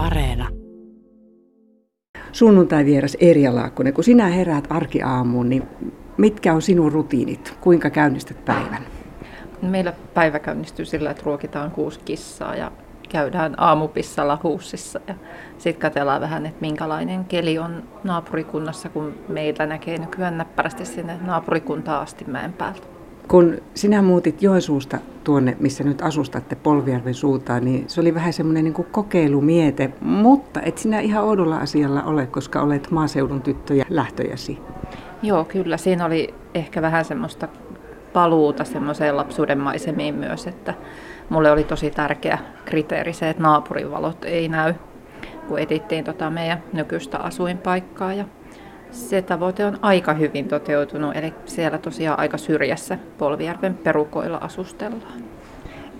Areena. Sunnuntai vieras Erja Laakkonen, kun sinä heräät arkiaamuun, niin mitkä on sinun rutiinit? Kuinka käynnistät päivän? Meillä päivä käynnistyy sillä, että ruokitaan kuusi kissaa ja käydään aamupissalla huussissa ja sitten katsellaan vähän, että minkälainen keli on naapurikunnassa, kun meillä näkee nykyään näppärästi sinne naapurikuntaa asti mäen päältä. Kun sinä muutit Joensuusta tuonne, missä nyt asustatte Polvijärven suuntaan, niin se oli vähän semmoinen niin kokeilumiete, mutta et sinä ihan oudolla asialla ole, koska olet maaseudun tyttö ja lähtöjäsi. Joo, kyllä. Siinä oli ehkä vähän semmoista paluuta semmoiseen lapsuuden maisemiin myös, että mulle oli tosi tärkeä kriteeri se, että naapurivalot ei näy, kun etittiin tota meidän nykyistä asuinpaikkaa. Ja se tavoite on aika hyvin toteutunut, eli siellä tosiaan aika syrjässä Polvijärven perukoilla asustellaan.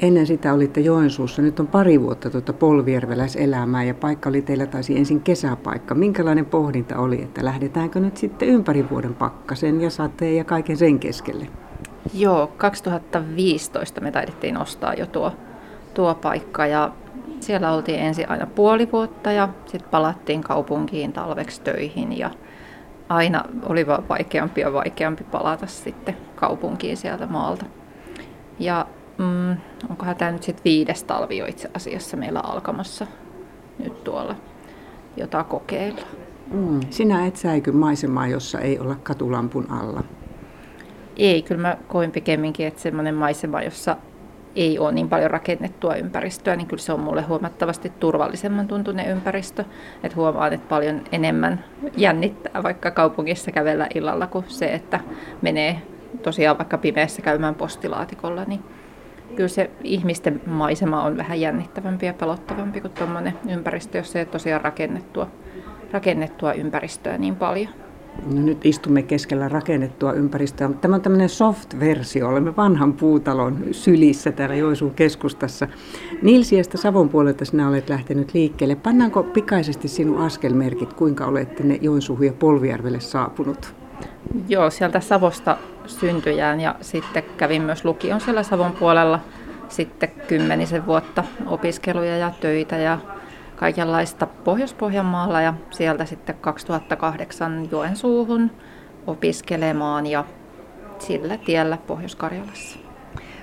Ennen sitä olitte Joensuussa, nyt on pari vuotta tuota polvijärveläiselämää ja paikka oli teillä taisi ensin kesäpaikka. Minkälainen pohdinta oli, että lähdetäänkö nyt sitten ympäri vuoden pakkasen ja sateen ja kaiken sen keskelle? Joo, 2015 me taidettiin ostaa jo tuo, tuo paikka ja siellä oltiin ensin aina puoli vuotta ja sitten palattiin kaupunkiin talveksi töihin ja aina oli vaan vaikeampi ja vaikeampi palata sitten kaupunkiin sieltä maalta. Ja mm, onkohan tämä nyt sitten viides talvi jo itse asiassa meillä alkamassa nyt tuolla, jota kokeilla. Mm. Sinä et säiky maisemaa, jossa ei olla katulampun alla. Ei, kyllä mä koin pikemminkin, että semmoinen maisema, jossa ei ole niin paljon rakennettua ympäristöä, niin kyllä se on mulle huomattavasti turvallisemman tuntunen ympäristö. Että huomaan, että paljon enemmän jännittää vaikka kaupungissa kävellä illalla kuin se, että menee tosiaan vaikka pimeässä käymään postilaatikolla, niin kyllä se ihmisten maisema on vähän jännittävämpi ja pelottavampi kuin tuommoinen ympäristö, jossa ei tosiaan rakennettua, rakennettua ympäristöä niin paljon. No nyt istumme keskellä rakennettua ympäristöä, mutta tämä on tämmöinen soft-versio. Olemme vanhan puutalon sylissä täällä Joisuun keskustassa. Nilsiästä Savon puolelta sinä olet lähtenyt liikkeelle. Pannaanko pikaisesti sinun askelmerkit, kuinka olette ne Joensuuhun ja Polvijärvelle saapunut? Joo, sieltä Savosta syntyjään ja sitten kävin myös lukion siellä Savon puolella sitten kymmenisen vuotta opiskeluja ja töitä ja kaikenlaista Pohjois-Pohjanmaalla ja sieltä sitten 2008 Joensuuhun opiskelemaan ja sillä tiellä Pohjois-Karjalassa.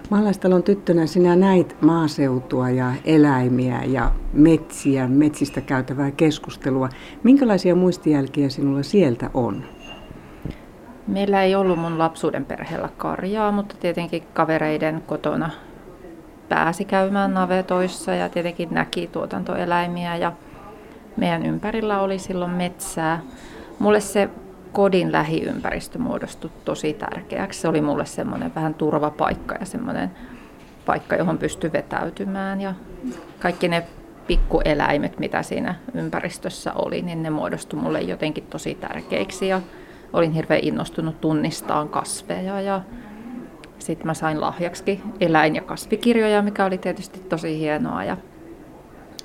Maalaistalon tyttönä sinä näit maaseutua ja eläimiä ja metsiä, metsistä käytävää keskustelua. Minkälaisia muistijälkiä sinulla sieltä on? Meillä ei ollut mun lapsuuden perheellä karjaa, mutta tietenkin kavereiden kotona pääsi käymään navetoissa ja tietenkin näki tuotantoeläimiä ja meidän ympärillä oli silloin metsää. Mulle se kodin lähiympäristö muodostui tosi tärkeäksi. Se oli mulle semmoinen vähän turvapaikka ja semmoinen paikka, johon pystyi vetäytymään ja kaikki ne pikkueläimet, mitä siinä ympäristössä oli, niin ne muodostui mulle jotenkin tosi tärkeiksi ja olin hirveän innostunut tunnistaan kasveja ja sitten mä sain lahjaksi eläin- ja kasvikirjoja, mikä oli tietysti tosi hienoa. Ja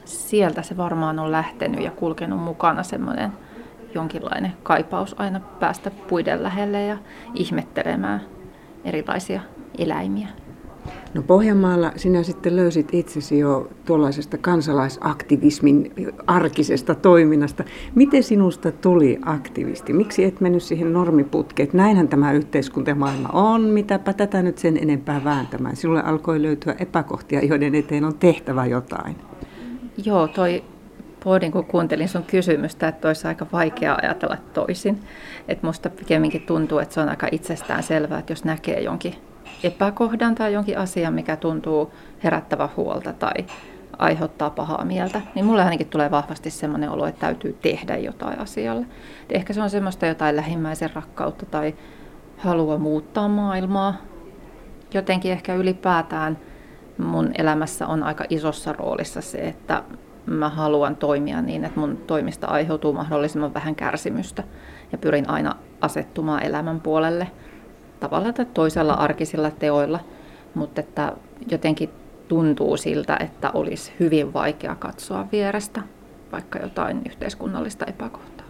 sieltä se varmaan on lähtenyt ja kulkenut mukana semmoinen jonkinlainen kaipaus aina päästä puiden lähelle ja ihmettelemään erilaisia eläimiä. No Pohjanmaalla sinä sitten löysit itsesi jo tuollaisesta kansalaisaktivismin arkisesta toiminnasta. Miten sinusta tuli aktivisti? Miksi et mennyt siihen normiputkeen? Näinhän tämä yhteiskuntamaailma on, mitäpä tätä nyt sen enempää vääntämään. Sinulle alkoi löytyä epäkohtia, joiden eteen on tehtävä jotain. Joo, toi pohdin, kun kuuntelin sun kysymystä, että olisi aika vaikea ajatella toisin. Että musta pikemminkin tuntuu, että se on aika itsestään selvää, että jos näkee jonkin epäkohdan tai jonkin asian, mikä tuntuu herättävä huolta tai aiheuttaa pahaa mieltä, niin mulle ainakin tulee vahvasti semmoinen olo, että täytyy tehdä jotain asialle. Ehkä se on semmoista jotain lähimmäisen rakkautta tai halua muuttaa maailmaa. Jotenkin ehkä ylipäätään mun elämässä on aika isossa roolissa se, että mä haluan toimia niin, että mun toimista aiheutuu mahdollisimman vähän kärsimystä ja pyrin aina asettumaan elämän puolelle – tavalla tai toisella arkisilla teoilla, mutta että jotenkin tuntuu siltä, että olisi hyvin vaikea katsoa vierestä vaikka jotain yhteiskunnallista epäkohtaa.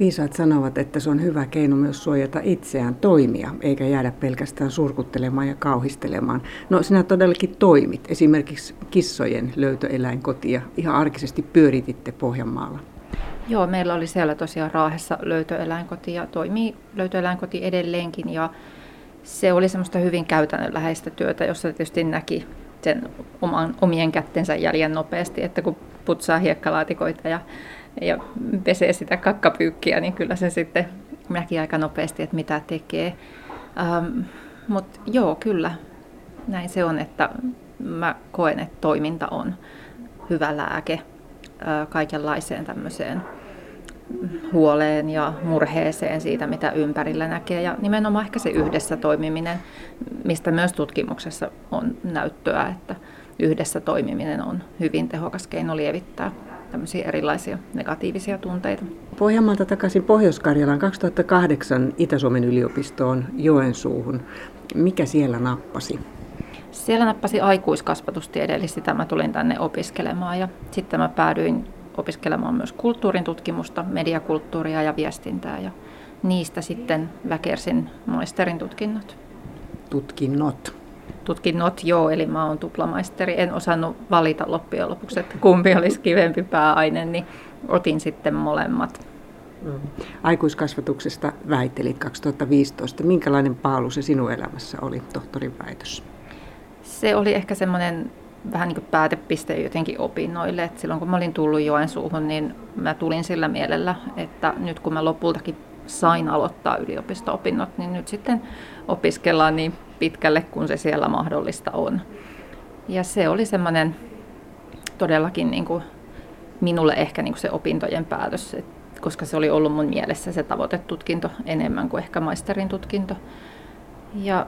Viisaat sanovat, että se on hyvä keino myös suojata itseään toimia, eikä jäädä pelkästään surkuttelemaan ja kauhistelemaan. No sinä todellakin toimit. Esimerkiksi kissojen löytöeläinkotia ihan arkisesti pyörititte Pohjanmaalla. Joo, meillä oli siellä tosiaan Raahessa löytöeläinkoti ja toimii löytöeläinkoti edelleenkin. Ja se oli semmoista hyvin käytännönläheistä työtä, jossa tietysti näki sen oman, omien kättensä jäljen nopeasti, että kun putsaa hiekkalaatikoita ja, ja pesee sitä kakkapyykkiä, niin kyllä se sitten näki aika nopeasti, että mitä tekee. Ähm, Mutta joo, kyllä, näin se on, että mä koen, että toiminta on hyvä lääke äh, kaikenlaiseen tämmöiseen huoleen ja murheeseen siitä, mitä ympärillä näkee. Ja nimenomaan ehkä se yhdessä toimiminen, mistä myös tutkimuksessa on näyttöä, että yhdessä toimiminen on hyvin tehokas keino lievittää tämmöisiä erilaisia negatiivisia tunteita. Pohjanmaalta takaisin Pohjois-Karjalaan 2008 Itä-Suomen yliopistoon Joensuuhun. Mikä siellä nappasi? Siellä nappasi aikuiskasvatustiede, eli sitä mä tulin tänne opiskelemaan ja sitten mä päädyin opiskelemaan myös kulttuurin tutkimusta, mediakulttuuria ja viestintää ja niistä sitten väkersin maisterin tutkinnot. Tutkinnot? Tutkinnot, joo, eli mä oon tuplamaisteri. En osannut valita loppujen lopuksi, että kumpi olisi kivempi pääaine, niin otin sitten molemmat. Mm. Aikuiskasvatuksesta väittelit 2015. Minkälainen paalu se sinun elämässä oli, tohtorin väitös? Se oli ehkä semmoinen vähän niin kuin päätepiste jotenkin opinnoille. Et silloin kun mä olin tullut Joensuuhun, niin mä tulin sillä mielellä, että nyt kun mä lopultakin sain aloittaa yliopisto-opinnot, niin nyt sitten opiskellaan niin pitkälle kuin se siellä mahdollista on. Ja se oli semmoinen todellakin niin kuin minulle ehkä niin kuin se opintojen päätös, koska se oli ollut mun mielessä se tavoitetutkinto enemmän kuin ehkä maisterin tutkinto. Ja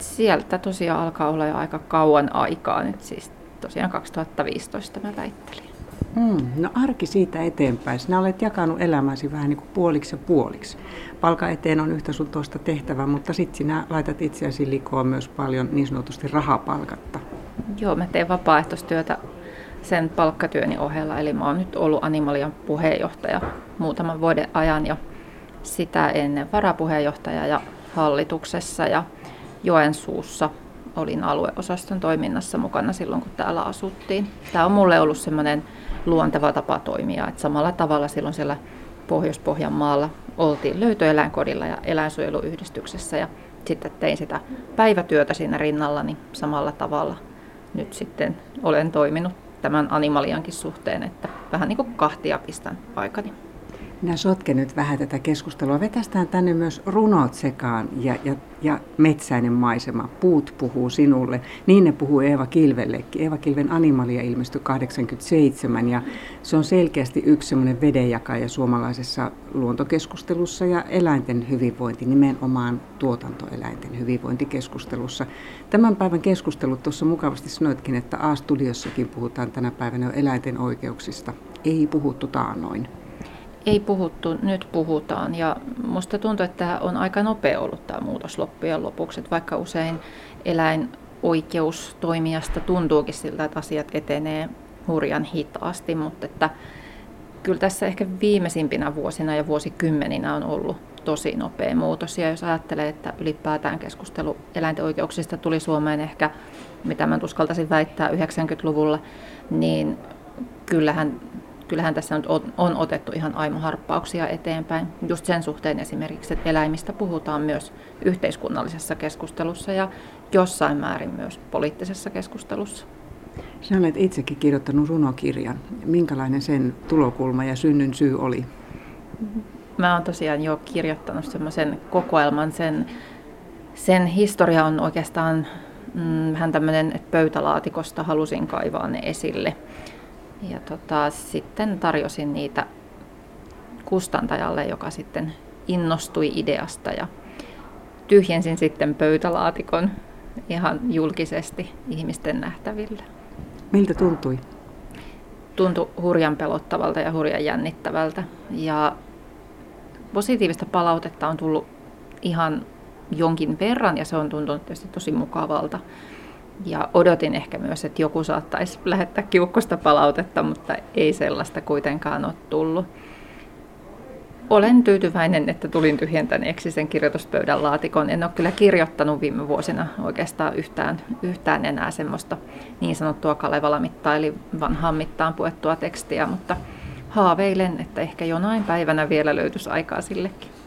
sieltä tosiaan alkaa olla jo aika kauan aikaa nyt, siis tosiaan 2015 mä väittelin. Mm, no arki siitä eteenpäin. Sinä olet jakanut elämäsi vähän niin kuin puoliksi ja puoliksi. Palka eteen on yhtä sun tuosta tehtävä, mutta sitten sinä laitat itseäsi likoon myös paljon niin sanotusti rahapalkatta. Joo, mä teen vapaaehtoistyötä sen palkkatyöni ohella. Eli mä oon nyt ollut Animalian puheenjohtaja muutaman vuoden ajan ja sitä ennen varapuheenjohtaja ja hallituksessa. Ja Joensuussa olin alueosaston toiminnassa mukana silloin, kun täällä asuttiin. Tämä on mulle ollut semmoinen luonteva tapa toimia, että samalla tavalla silloin siellä Pohjois-Pohjanmaalla oltiin löytöeläinkodilla ja eläinsuojeluyhdistyksessä ja sitten tein sitä päivätyötä siinä rinnalla, niin samalla tavalla nyt sitten olen toiminut tämän animaliankin suhteen, että vähän niin kuin kahtia pistän aikani. Minä sotken nyt vähän tätä keskustelua. Vetästään tänne myös runot sekaan ja, ja, ja metsäinen maisema. Puut puhuu sinulle. Niin ne puhuu Eeva Kilvellekin. Eeva Kilven Animalia ilmestyi 87 ja se on selkeästi yksi semmoinen vedenjakaja suomalaisessa luontokeskustelussa ja eläinten hyvinvointi, nimenomaan tuotantoeläinten hyvinvointikeskustelussa. Tämän päivän keskustelut tuossa mukavasti sanoitkin, että A-studiossakin puhutaan tänä päivänä jo eläinten oikeuksista. Ei puhuttu taanoin ei puhuttu, nyt puhutaan. Ja musta tuntuu, että tämä on aika nopea ollut tämä muutos loppujen lopuksi. Että vaikka usein eläinoikeustoimijasta tuntuukin siltä, että asiat etenee hurjan hitaasti, mutta että kyllä tässä ehkä viimeisimpinä vuosina ja vuosikymmeninä on ollut tosi nopea muutos. Ja jos ajattelee, että ylipäätään keskustelu eläinten oikeuksista tuli Suomeen ehkä, mitä mä uskaltaisin väittää, 90-luvulla, niin kyllähän kyllähän tässä nyt on, on otettu ihan aimoharppauksia eteenpäin. Just sen suhteen esimerkiksi, että eläimistä puhutaan myös yhteiskunnallisessa keskustelussa ja jossain määrin myös poliittisessa keskustelussa. Sinä olet itsekin kirjoittanut runokirjan. Minkälainen sen tulokulma ja synnyn syy oli? Mä oon tosiaan jo kirjoittanut semmoisen kokoelman. Sen, sen historia on oikeastaan mm, vähän tämmöinen, että pöytälaatikosta halusin kaivaa ne esille. Ja tota, sitten tarjosin niitä kustantajalle, joka sitten innostui ideasta ja tyhjensin sitten pöytälaatikon ihan julkisesti ihmisten nähtävillä. Miltä tuntui? Tuntui hurjan pelottavalta ja hurjan jännittävältä. Ja positiivista palautetta on tullut ihan jonkin verran ja se on tuntunut tietysti tosi mukavalta. Ja odotin ehkä myös, että joku saattaisi lähettää kiukkosta palautetta, mutta ei sellaista kuitenkaan ole tullut. olen tyytyväinen, että tulin tyhjentäneeksi sen kirjoituspöydän laatikon. En ole kyllä kirjoittanut viime vuosina oikeastaan yhtään, yhtään enää semmoista niin sanottua Kalevala-mittaa, eli vanhaan mittaan puettua tekstiä, mutta haaveilen, että ehkä jonain päivänä vielä löytyisi aikaa sillekin.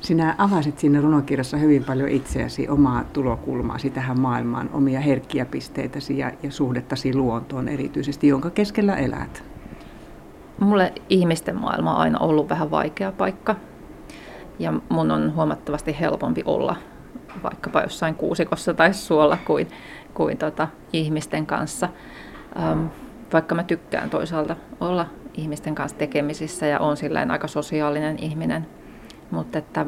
Sinä avasit siinä runokirjassa hyvin paljon itseäsi, omaa tulokulmaasi tähän maailmaan, omia herkkiä pisteitäsi ja, ja suhdettasi luontoon erityisesti, jonka keskellä elät. Mulle ihmisten maailma on aina ollut vähän vaikea paikka. Ja mun on huomattavasti helpompi olla vaikkapa jossain kuusikossa tai suolla kuin, kuin tota, ihmisten kanssa. Ähm, vaikka mä tykkään toisaalta olla ihmisten kanssa tekemisissä ja on silleen aika sosiaalinen ihminen. Mutta että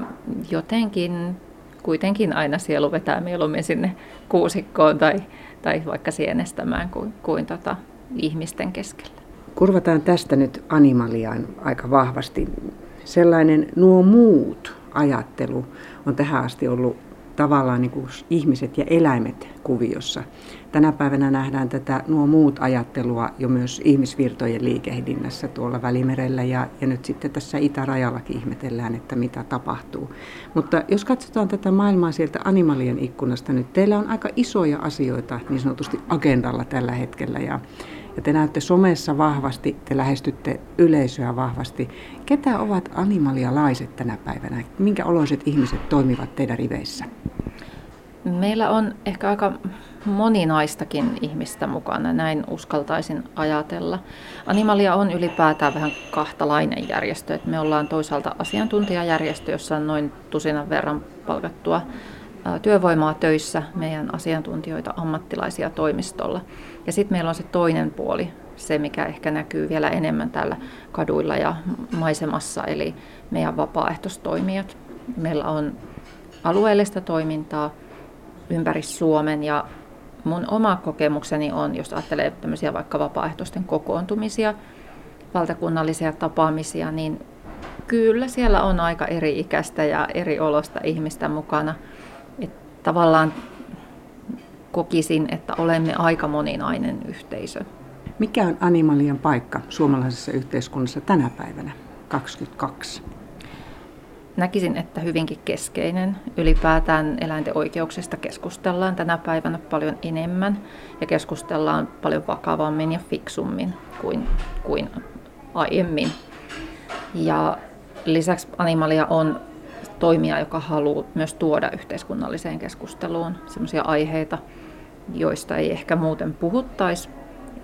jotenkin kuitenkin aina sielu vetää mieluummin sinne kuusikkoon tai, tai vaikka sienestämään kuin, kuin tota, ihmisten keskellä. Kurvataan tästä nyt animaliaan aika vahvasti. Sellainen nuo muut ajattelu on tähän asti ollut tavallaan niin kuin ihmiset ja eläimet kuviossa. Tänä päivänä nähdään tätä nuo muut ajattelua jo myös ihmisvirtojen liikehdinnässä tuolla Välimerellä ja, ja nyt sitten tässä itärajallakin ihmetellään, että mitä tapahtuu. Mutta jos katsotaan tätä maailmaa sieltä animalien ikkunasta nyt, teillä on aika isoja asioita niin sanotusti agendalla tällä hetkellä ja ja te näytte somessa vahvasti, te lähestytte yleisöä vahvasti. Ketä ovat animalialaiset tänä päivänä? Minkä oloiset ihmiset toimivat teidän riveissä? Meillä on ehkä aika moninaistakin ihmistä mukana, näin uskaltaisin ajatella. Animalia on ylipäätään vähän kahtalainen järjestö. Me ollaan toisaalta asiantuntijajärjestö, jossa on noin tusinan verran palkattua työvoimaa töissä, meidän asiantuntijoita, ammattilaisia toimistolla. Ja sitten meillä on se toinen puoli, se mikä ehkä näkyy vielä enemmän täällä kaduilla ja maisemassa, eli meidän vapaaehtoistoimijat. Meillä on alueellista toimintaa ympäri Suomen ja mun oma kokemukseni on, jos ajattelee tämmöisiä vaikka vapaaehtoisten kokoontumisia, valtakunnallisia tapaamisia, niin kyllä siellä on aika eri ikäistä ja eri olosta ihmistä mukana – tavallaan kokisin, että olemme aika moninainen yhteisö. Mikä on animalian paikka suomalaisessa yhteiskunnassa tänä päivänä, 22? Näkisin, että hyvinkin keskeinen. Ylipäätään eläinten oikeuksista keskustellaan tänä päivänä paljon enemmän ja keskustellaan paljon vakavammin ja fiksummin kuin, kuin aiemmin. Ja lisäksi animalia on toimija, joka haluaa myös tuoda yhteiskunnalliseen keskusteluun sellaisia aiheita, joista ei ehkä muuten puhuttaisi.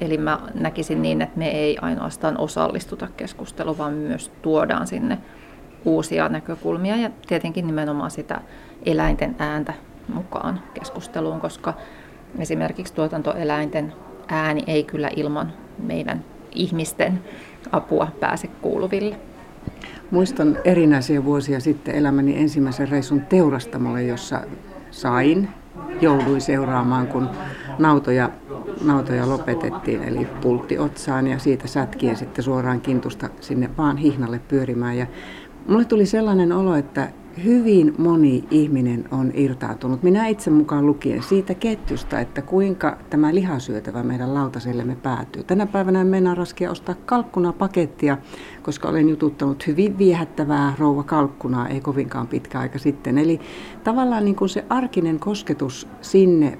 Eli mä näkisin niin, että me ei ainoastaan osallistuta keskusteluun, vaan myös tuodaan sinne uusia näkökulmia ja tietenkin nimenomaan sitä eläinten ääntä mukaan keskusteluun, koska esimerkiksi tuotantoeläinten ääni ei kyllä ilman meidän ihmisten apua pääse kuuluville. Muistan erinäisiä vuosia sitten elämäni ensimmäisen reissun teurastamolle, jossa sain, jouduin seuraamaan, kun nautoja, nautoja lopetettiin, eli pultti otsaan ja siitä sätkien sitten suoraan kintusta sinne vaan hihnalle pyörimään. Ja mulle tuli sellainen olo, että hyvin moni ihminen on irtaantunut, minä itse mukaan lukien, siitä ketjusta, että kuinka tämä lihasyötävä meidän lautasellemme päätyy. Tänä päivänä en meinaa raskia ostaa kalkkuna pakettia, koska olen jututtanut hyvin viehättävää rouva kalkkunaa ei kovinkaan pitkä aika sitten. Eli tavallaan niin kuin se arkinen kosketus sinne,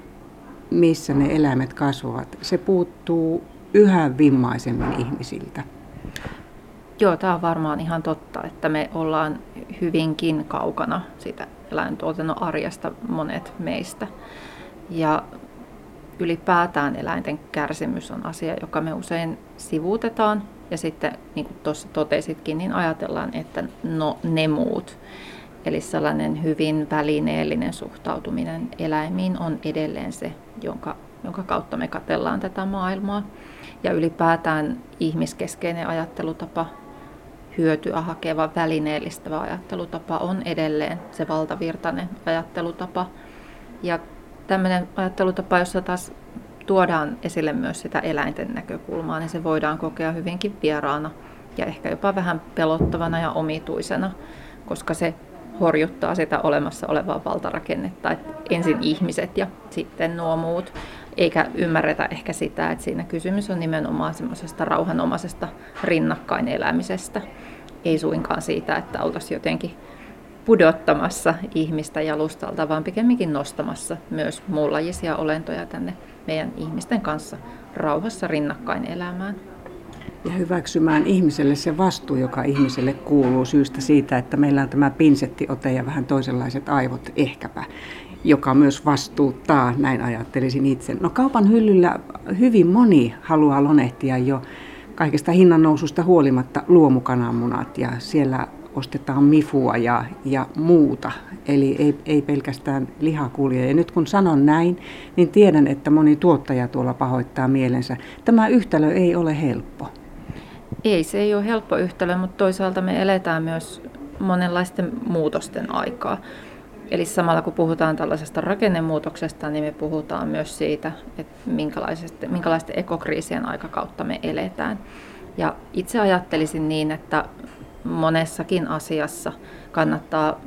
missä ne eläimet kasvavat, se puuttuu yhä vimmaisemmin ihmisiltä. Joo, tämä on varmaan ihan totta, että me ollaan hyvinkin kaukana siitä eläintuotannon arjesta monet meistä. Ja ylipäätään eläinten kärsimys on asia, joka me usein sivuutetaan. Ja sitten, niin kuin tuossa totesitkin, niin ajatellaan, että no ne muut. Eli sellainen hyvin välineellinen suhtautuminen eläimiin on edelleen se, jonka, jonka kautta me katellaan tätä maailmaa. Ja ylipäätään ihmiskeskeinen ajattelutapa hyötyä hakeva välineellistävä ajattelutapa on edelleen se valtavirtainen ajattelutapa. Ja tämmöinen ajattelutapa, jossa taas tuodaan esille myös sitä eläinten näkökulmaa, niin se voidaan kokea hyvinkin vieraana ja ehkä jopa vähän pelottavana ja omituisena, koska se horjuttaa sitä olemassa olevaa valtarakennetta, että ensin ihmiset ja sitten nuo muut, eikä ymmärretä ehkä sitä, että siinä kysymys on nimenomaan semmoisesta rauhanomaisesta rinnakkainelämisestä ei suinkaan siitä, että oltaisiin jotenkin pudottamassa ihmistä jalustalta, vaan pikemminkin nostamassa myös muunlajisia olentoja tänne meidän ihmisten kanssa rauhassa rinnakkain elämään. Ja hyväksymään ihmiselle se vastuu, joka ihmiselle kuuluu syystä siitä, että meillä on tämä pinsettiote ja vähän toisenlaiset aivot ehkäpä, joka myös vastuuttaa, näin ajattelisin itse. No kaupan hyllyllä hyvin moni haluaa lonehtia jo kaikesta hinnannoususta huolimatta luomukananmunat ja siellä ostetaan mifua ja, ja muuta. Eli ei, ei pelkästään lihakulje. Ja nyt kun sanon näin, niin tiedän, että moni tuottaja tuolla pahoittaa mielensä. Tämä yhtälö ei ole helppo. Ei, se ei ole helppo yhtälö, mutta toisaalta me eletään myös monenlaisten muutosten aikaa. Eli samalla kun puhutaan tällaisesta rakennemuutoksesta, niin me puhutaan myös siitä, että minkälaisten ekokriisien aikakautta me eletään. Ja itse ajattelisin niin, että monessakin asiassa kannattaa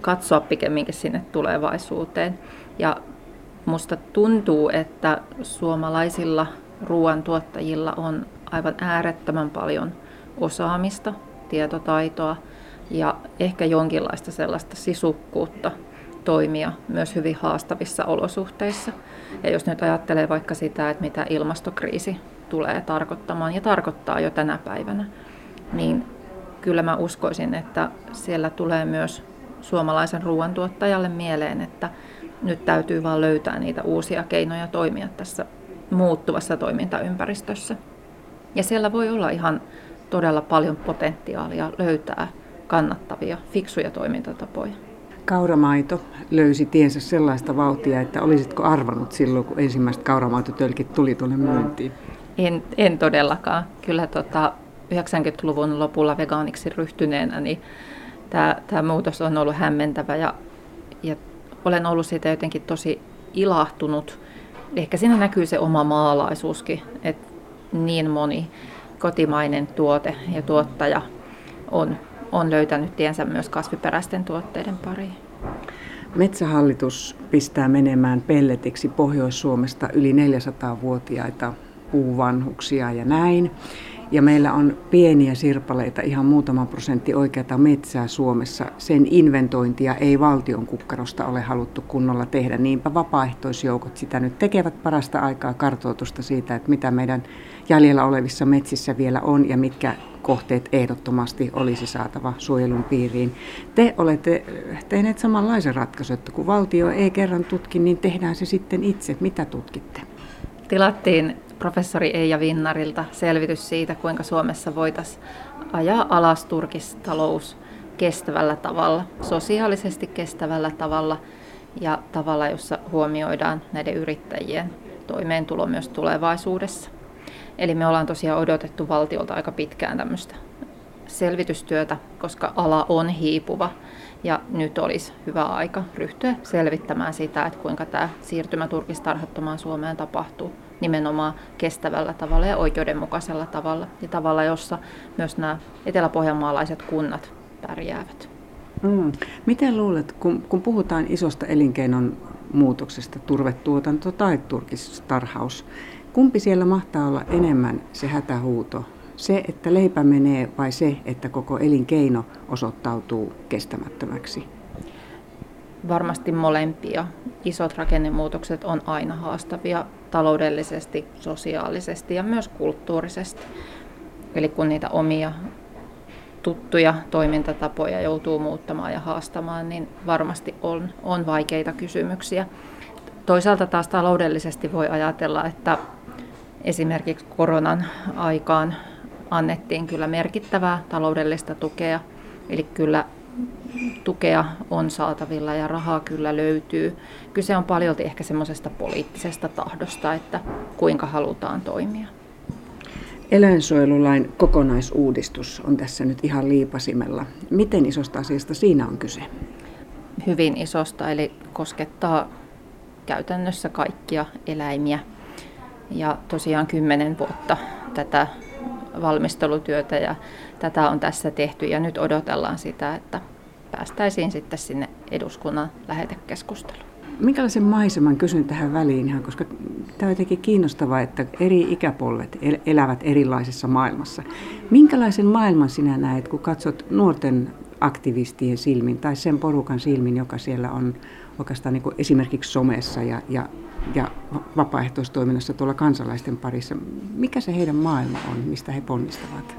katsoa pikemminkin sinne tulevaisuuteen. Ja musta tuntuu, että suomalaisilla ruoantuottajilla on aivan äärettömän paljon osaamista, tietotaitoa ja ehkä jonkinlaista sellaista sisukkuutta toimia myös hyvin haastavissa olosuhteissa. Ja jos nyt ajattelee vaikka sitä, että mitä ilmastokriisi tulee tarkoittamaan ja tarkoittaa jo tänä päivänä, niin kyllä mä uskoisin, että siellä tulee myös suomalaisen ruoantuottajalle mieleen, että nyt täytyy vaan löytää niitä uusia keinoja toimia tässä muuttuvassa toimintaympäristössä. Ja siellä voi olla ihan todella paljon potentiaalia löytää kannattavia, fiksuja toimintatapoja. Kauramaito löysi tiensä sellaista vauhtia, että olisitko arvannut silloin, kun ensimmäiset kauramaitotölkit tuli tuonne myyntiin? En, en todellakaan. Kyllä tota, 90-luvun lopulla vegaaniksi ryhtyneenä, niin tämä, tämä muutos on ollut hämmentävä ja, ja olen ollut siitä jotenkin tosi ilahtunut. Ehkä siinä näkyy se oma maalaisuuskin, että niin moni kotimainen tuote ja tuottaja on, on löytänyt tiensä myös kasviperäisten tuotteiden pariin. Metsähallitus pistää menemään pelletiksi Pohjois-Suomesta yli 400-vuotiaita puuvanhuksia ja näin. Ja meillä on pieniä sirpaleita, ihan muutama prosentti oikeata metsää Suomessa. Sen inventointia ei valtion kukkarosta ole haluttu kunnolla tehdä. Niinpä vapaaehtoisjoukot sitä nyt tekevät parasta aikaa kartoitusta siitä, että mitä meidän jäljellä olevissa metsissä vielä on ja mitkä kohteet ehdottomasti olisi saatava suojelun piiriin. Te olette tehneet samanlaisen ratkaisun, että kun valtio ei kerran tutki, niin tehdään se sitten itse. Mitä tutkitte? Tilattiin professori Eija Vinnarilta selvitys siitä, kuinka Suomessa voitaisiin ajaa alas turkistalous kestävällä tavalla, sosiaalisesti kestävällä tavalla ja tavalla, jossa huomioidaan näiden yrittäjien toimeentulo myös tulevaisuudessa. Eli me ollaan tosiaan odotettu valtiolta aika pitkään tämmöistä selvitystyötä, koska ala on hiipuva ja nyt olisi hyvä aika ryhtyä selvittämään sitä, että kuinka tämä siirtymä turkistarhattomaan Suomeen tapahtuu nimenomaan kestävällä tavalla ja oikeudenmukaisella tavalla ja tavalla, jossa myös nämä eteläpohjanmaalaiset kunnat pärjäävät. Mm. Miten luulet, kun, kun puhutaan isosta elinkeinon muutoksesta, turvetuotanto tai turkistarhaus, kumpi siellä mahtaa olla enemmän se hätähuuto? Se, että leipä menee vai se, että koko elinkeino osoittautuu kestämättömäksi? Varmasti molempia. Isot rakennemuutokset on aina haastavia taloudellisesti, sosiaalisesti ja myös kulttuurisesti. Eli kun niitä omia tuttuja toimintatapoja joutuu muuttamaan ja haastamaan, niin varmasti on, on vaikeita kysymyksiä. Toisaalta taas taloudellisesti voi ajatella, että esimerkiksi koronan aikaan annettiin kyllä merkittävää taloudellista tukea, eli kyllä tukea on saatavilla ja rahaa kyllä löytyy. Kyse on paljolti ehkä semmoisesta poliittisesta tahdosta, että kuinka halutaan toimia. Eläinsuojelulain kokonaisuudistus on tässä nyt ihan liipasimella. Miten isosta asiasta siinä on kyse? Hyvin isosta, eli koskettaa käytännössä kaikkia eläimiä. Ja tosiaan kymmenen vuotta tätä valmistelutyötä ja tätä on tässä tehty ja nyt odotellaan sitä, että päästäisiin sitten sinne eduskunnan lähetekeskusteluun. Minkälaisen maiseman kysyn tähän väliin ihan, koska tämä on jotenkin kiinnostavaa, että eri ikäpolvet elävät erilaisessa maailmassa. Minkälaisen maailman sinä näet, kun katsot nuorten aktivistien silmin tai sen porukan silmin, joka siellä on oikeastaan niin kuin esimerkiksi somessa ja, ja, ja vapaaehtoistoiminnassa tuolla kansalaisten parissa. Mikä se heidän maailma on, mistä he ponnistavat?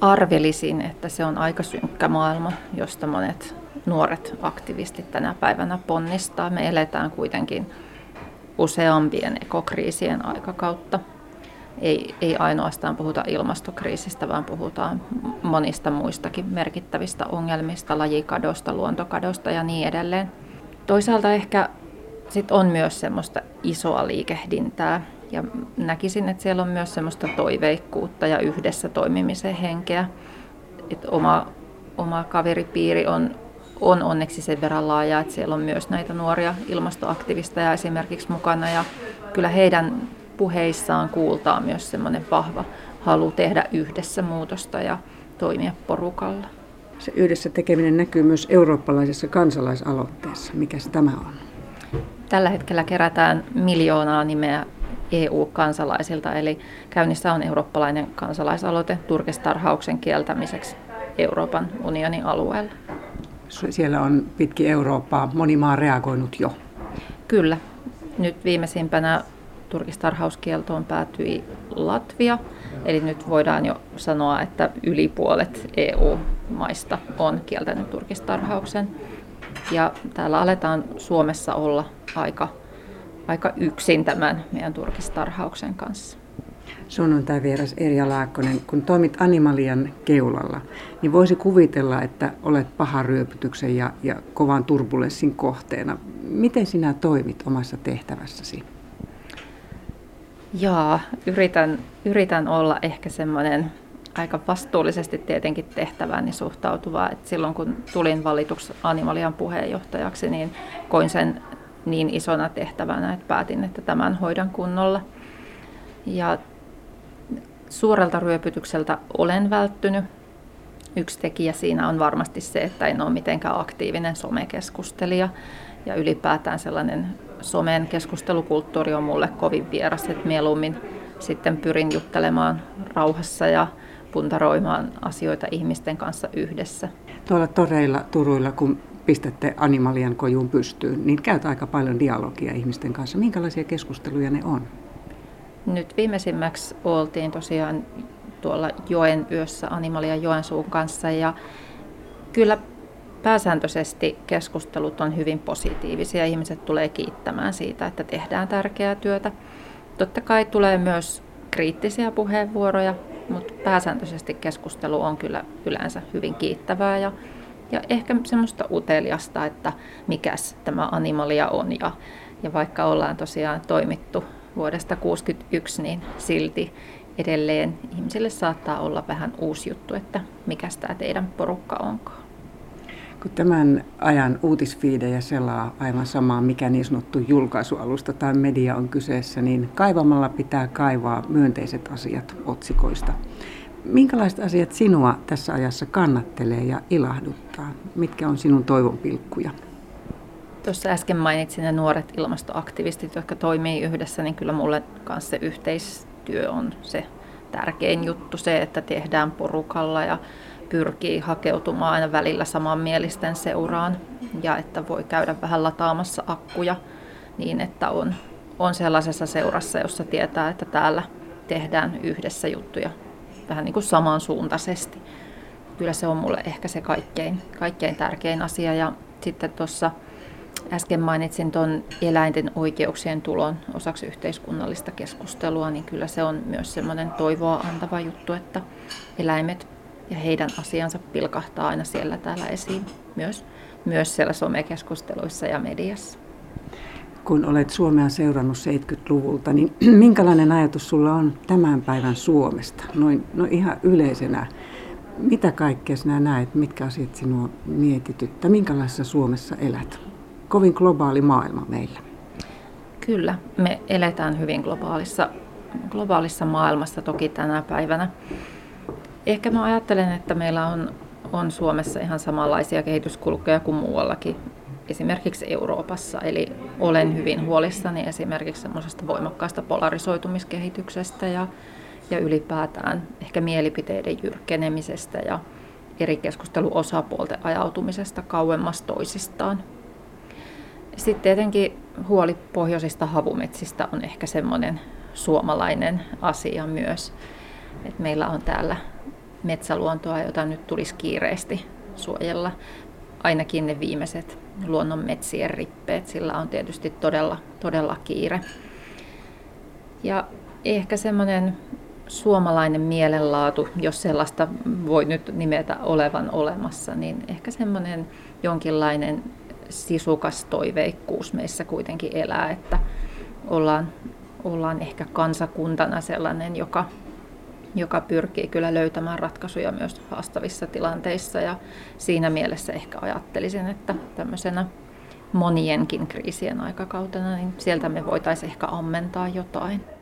Arvelisin, että se on aika synkkä maailma, josta monet nuoret aktivistit tänä päivänä ponnistaa. Me eletään kuitenkin useampien ekokriisien aikakautta. Ei, ei ainoastaan puhuta ilmastokriisistä, vaan puhutaan monista muistakin merkittävistä ongelmista, lajikadosta, luontokadosta ja niin edelleen. Toisaalta ehkä sit on myös semmoista isoa liikehdintää ja näkisin, että siellä on myös semmoista toiveikkuutta ja yhdessä toimimisen henkeä. Et oma, oma kaveripiiri on on onneksi sen verran laaja, että siellä on myös näitä nuoria ilmastoaktivisteja esimerkiksi mukana ja kyllä heidän puheissaan kuultaa myös semmoinen vahva halu tehdä yhdessä muutosta ja toimia porukalla. Se yhdessä tekeminen näkyy myös eurooppalaisessa kansalaisaloitteessa. Mikä tämä on? Tällä hetkellä kerätään miljoonaa nimeä EU-kansalaisilta, eli käynnissä on eurooppalainen kansalaisaloite turkistarhauksen kieltämiseksi Euroopan unionin alueella. Siellä on pitki Eurooppaa moni maa reagoinut jo. Kyllä. Nyt viimeisimpänä turkistarhauskieltoon päätyi Latvia. Eli nyt voidaan jo sanoa, että yli puolet EU-maista on kieltänyt turkistarhauksen. Ja täällä aletaan Suomessa olla aika, aika yksin tämän meidän turkistarhauksen kanssa sunnuntai-vieras Erja Laakkonen, kun toimit Animalian keulalla, niin voisi kuvitella, että olet pahan ryöpytyksen ja, ja kovan turbulenssin kohteena. Miten sinä toimit omassa tehtävässäsi? Jaa, yritän, yritän olla ehkä semmoinen aika vastuullisesti tietenkin tehtävääni suhtautuva. Et silloin kun tulin valituksi Animalian puheenjohtajaksi, niin koin sen niin isona tehtävänä, että päätin, että tämän hoidan kunnolla. Ja Suoralta ryöpytykseltä olen välttynyt. Yksi tekijä siinä on varmasti se, että en ole mitenkään aktiivinen somekeskustelija. Ja ylipäätään sellainen somen keskustelukulttuuri on mulle kovin vieras, että mieluummin sitten pyrin juttelemaan rauhassa ja puntaroimaan asioita ihmisten kanssa yhdessä. Tuolla toreilla, turuilla, kun pistätte animalian kojuun pystyyn, niin käyt aika paljon dialogia ihmisten kanssa. Minkälaisia keskusteluja ne on? Nyt viimeisimmäksi oltiin tosiaan tuolla joen yössä Animalia Joensuun kanssa ja kyllä pääsääntöisesti keskustelut on hyvin positiivisia. Ihmiset tulee kiittämään siitä, että tehdään tärkeää työtä. Totta kai tulee myös kriittisiä puheenvuoroja, mutta pääsääntöisesti keskustelu on kyllä yleensä hyvin kiittävää ja, ja ehkä semmoista uteliasta, että mikäs tämä animalia on. Ja, ja vaikka ollaan tosiaan toimittu vuodesta 1961, niin silti edelleen ihmisille saattaa olla vähän uusi juttu, että mikä tämä teidän porukka onkaan. Kun tämän ajan uutisfiidejä selaa aivan samaa, mikä niin sanottu julkaisualusta tai media on kyseessä, niin kaivamalla pitää kaivaa myönteiset asiat otsikoista. Minkälaiset asiat sinua tässä ajassa kannattelee ja ilahduttaa? Mitkä on sinun toivonpilkkuja? Tuossa äsken mainitsin ne nuoret ilmastoaktivistit, jotka toimii yhdessä, niin kyllä mulle kanssa se yhteistyö on se tärkein juttu, se, että tehdään porukalla ja pyrkii hakeutumaan aina välillä samanmielisten seuraan ja että voi käydä vähän lataamassa akkuja niin, että on, on sellaisessa seurassa, jossa tietää, että täällä tehdään yhdessä juttuja vähän niin kuin samansuuntaisesti. Kyllä se on mulle ehkä se kaikkein, kaikkein tärkein asia ja sitten tuossa Äsken mainitsin tuon eläinten oikeuksien tulon osaksi yhteiskunnallista keskustelua, niin kyllä se on myös semmoinen toivoa antava juttu, että eläimet ja heidän asiansa pilkahtaa aina siellä täällä esiin, myös, myös siellä somekeskusteluissa ja mediassa. Kun olet Suomea seurannut 70-luvulta, niin minkälainen ajatus sulla on tämän päivän Suomesta, noin no ihan yleisenä? Mitä kaikkea sinä näet, mitkä asiat sinua mietityttää, minkälaisessa Suomessa elät? kovin globaali maailma meillä. Kyllä, me eletään hyvin globaalissa, globaalissa maailmassa toki tänä päivänä. Ehkä mä ajattelen, että meillä on, on Suomessa ihan samanlaisia kehityskulkuja kuin muuallakin esimerkiksi Euroopassa. Eli olen hyvin huolissani esimerkiksi semmoisesta voimakkaasta polarisoitumiskehityksestä ja, ja ylipäätään ehkä mielipiteiden jyrkkenemisestä ja eri keskusteluosapuolten ajautumisesta kauemmas toisistaan. Sitten tietenkin huoli pohjoisista havumetsistä on ehkä semmoinen suomalainen asia myös. Et meillä on täällä metsäluontoa, jota nyt tulisi kiireesti suojella. Ainakin ne viimeiset luonnonmetsien rippeet, sillä on tietysti todella, todella kiire. Ja ehkä semmoinen suomalainen mielenlaatu, jos sellaista voi nyt nimetä olevan olemassa, niin ehkä semmoinen jonkinlainen sisukas toiveikkuus meissä kuitenkin elää, että ollaan, ollaan ehkä kansakuntana sellainen, joka, joka pyrkii kyllä löytämään ratkaisuja myös haastavissa tilanteissa ja siinä mielessä ehkä ajattelisin, että tämmöisenä monienkin kriisien aikakautena, niin sieltä me voitaisiin ehkä ammentaa jotain.